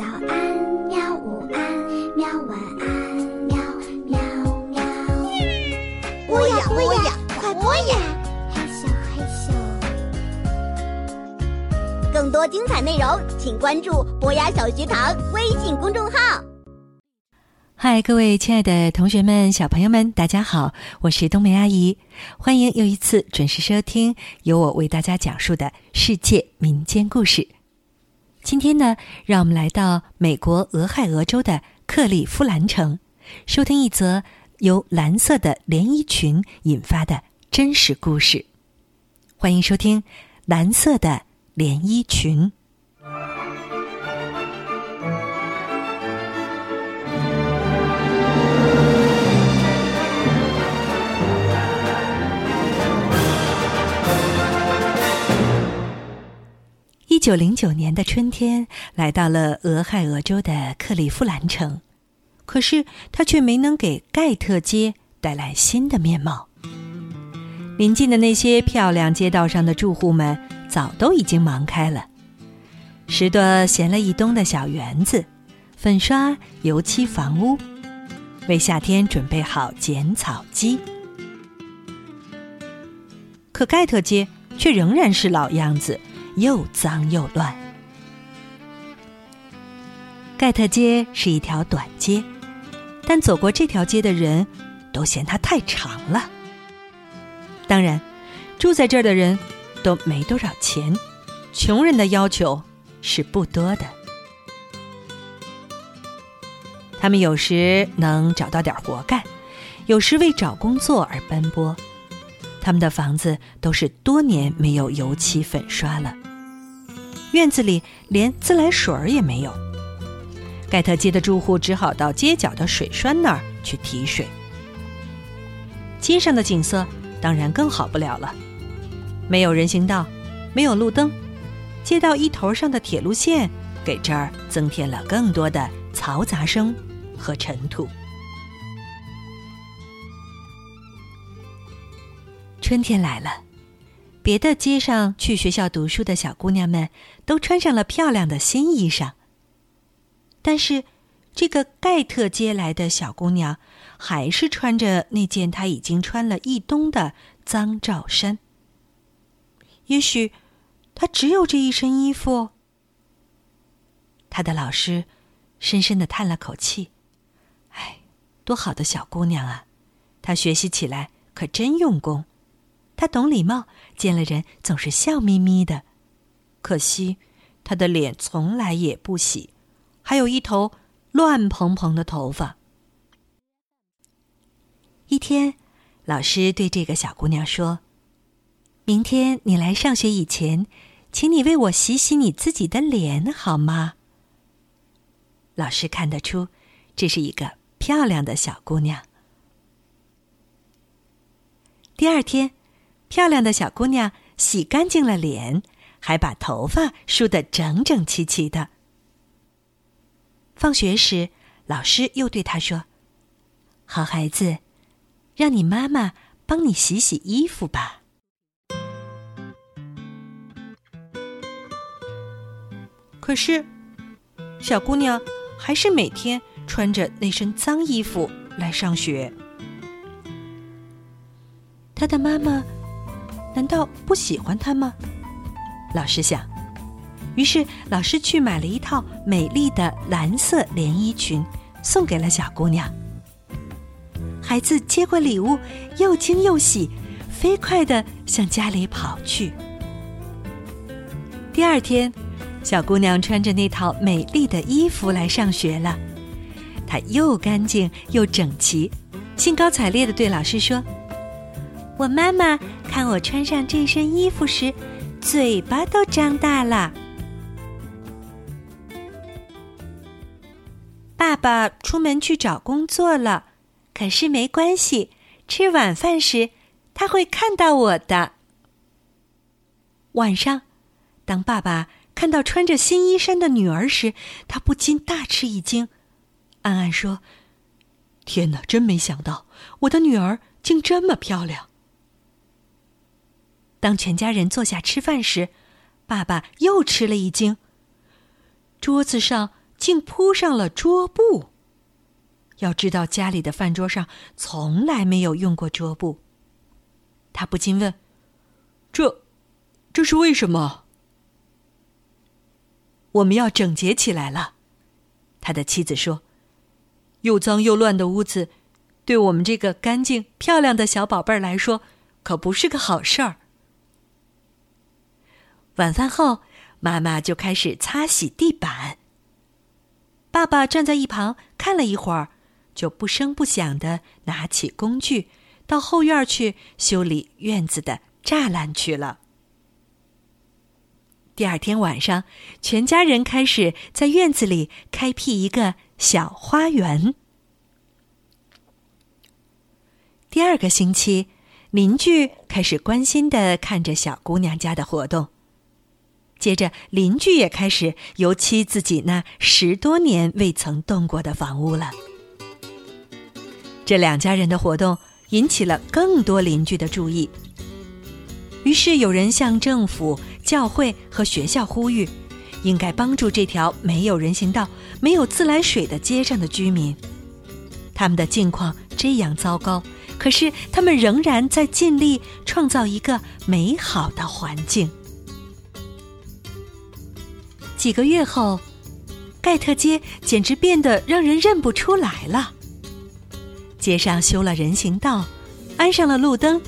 早安，喵！午安，喵！晚安，喵喵喵。播呀播呀，快播呀！嘿咻嘿咻。更多精彩内容，请关注博雅小学堂微信公众号。嗨，各位亲爱的同学们、小朋友们，大家好，我是冬梅阿姨，欢迎又一次准时收听由我为大家讲述的世界民间故事。今天呢，让我们来到美国俄亥俄州的克利夫兰城，收听一则由蓝色的连衣裙引发的真实故事。欢迎收听《蓝色的连衣裙》。一九零九年的春天，来到了俄亥俄州的克利夫兰城，可是他却没能给盖特街带来新的面貌。临近的那些漂亮街道上的住户们早都已经忙开了，拾掇闲了一冬的小园子，粉刷油漆房屋，为夏天准备好剪草机。可盖特街却仍然是老样子。又脏又乱。盖特街是一条短街，但走过这条街的人都嫌它太长了。当然，住在这儿的人都没多少钱，穷人的要求是不多的。他们有时能找到点活干，有时为找工作而奔波。他们的房子都是多年没有油漆粉刷了。院子里连自来水儿也没有，盖特街的住户只好到街角的水栓那儿去提水。街上的景色当然更好不了了，没有人行道，没有路灯，街道一头上的铁路线给这儿增添了更多的嘈杂声和尘土。春天来了。别的街上去学校读书的小姑娘们都穿上了漂亮的新衣裳，但是这个盖特街来的小姑娘还是穿着那件她已经穿了一冬的脏罩衫。也许她只有这一身衣服。她的老师深深的叹了口气：“哎，多好的小姑娘啊！她学习起来可真用功。”他懂礼貌，见了人总是笑眯眯的。可惜，他的脸从来也不洗，还有一头乱蓬蓬的头发。一天，老师对这个小姑娘说：“明天你来上学以前，请你为我洗洗你自己的脸，好吗？”老师看得出，这是一个漂亮的小姑娘。第二天。漂亮的小姑娘洗干净了脸，还把头发梳得整整齐齐的。放学时，老师又对她说：“好孩子，让你妈妈帮你洗洗衣服吧。”可是，小姑娘还是每天穿着那身脏衣服来上学。她的妈妈。难道不喜欢她吗？老师想。于是老师去买了一套美丽的蓝色连衣裙，送给了小姑娘。孩子接过礼物，又惊又喜，飞快的向家里跑去。第二天，小姑娘穿着那套美丽的衣服来上学了。她又干净又整齐，兴高采烈的对老师说。我妈妈看我穿上这身衣服时，嘴巴都张大了。爸爸出门去找工作了，可是没关系，吃晚饭时他会看到我的。晚上，当爸爸看到穿着新衣衫的女儿时，他不禁大吃一惊，暗暗说：“天哪，真没想到，我的女儿竟这么漂亮。”当全家人坐下吃饭时，爸爸又吃了一惊。桌子上竟铺上了桌布。要知道，家里的饭桌上从来没有用过桌布。他不禁问：“这，这是为什么？”我们要整洁起来了，他的妻子说：“又脏又乱的屋子，对我们这个干净漂亮的小宝贝儿来说，可不是个好事儿。”晚饭后，妈妈就开始擦洗地板。爸爸站在一旁看了一会儿，就不声不响的拿起工具，到后院去修理院子的栅栏去了。第二天晚上，全家人开始在院子里开辟一个小花园。第二个星期，邻居开始关心的看着小姑娘家的活动。接着，邻居也开始油漆自己那十多年未曾动过的房屋了。这两家人的活动引起了更多邻居的注意，于是有人向政府、教会和学校呼吁，应该帮助这条没有人行道、没有自来水的街上的居民。他们的境况这样糟糕，可是他们仍然在尽力创造一个美好的环境。几个月后，盖特街简直变得让人认不出来了。街上修了人行道，安上了路灯，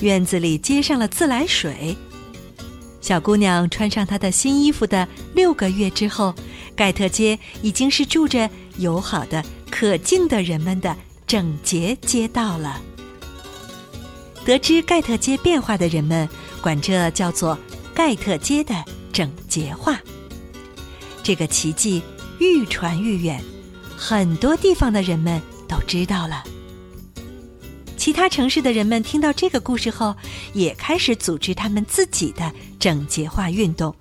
院子里接上了自来水。小姑娘穿上她的新衣服的六个月之后，盖特街已经是住着友好的、可敬的人们的整洁街道了。得知盖特街变化的人们，管这叫做“盖特街的整洁化”。这个奇迹愈传愈远，很多地方的人们都知道了。其他城市的人们听到这个故事后，也开始组织他们自己的整洁化运动。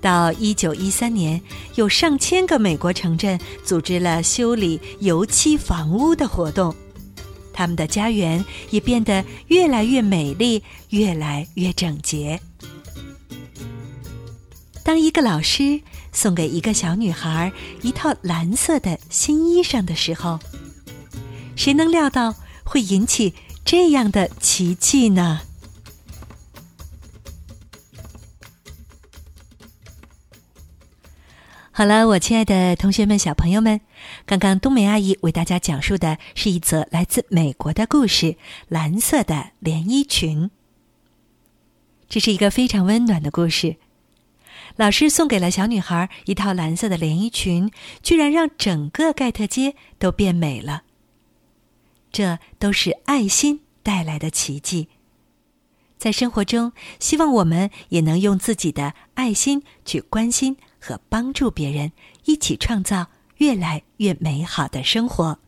到一九一三年，有上千个美国城镇组织了修理油漆房屋的活动，他们的家园也变得越来越美丽，越来越整洁。当一个老师。送给一个小女孩一套蓝色的新衣裳的时候，谁能料到会引起这样的奇迹呢？好了，我亲爱的同学们、小朋友们，刚刚冬梅阿姨为大家讲述的是一则来自美国的故事——蓝色的连衣裙。这是一个非常温暖的故事。老师送给了小女孩一套蓝色的连衣裙，居然让整个盖特街都变美了。这都是爱心带来的奇迹。在生活中，希望我们也能用自己的爱心去关心和帮助别人，一起创造越来越美好的生活。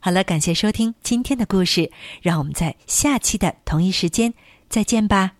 好了，感谢收听今天的故事，让我们在下期的同一时间再见吧。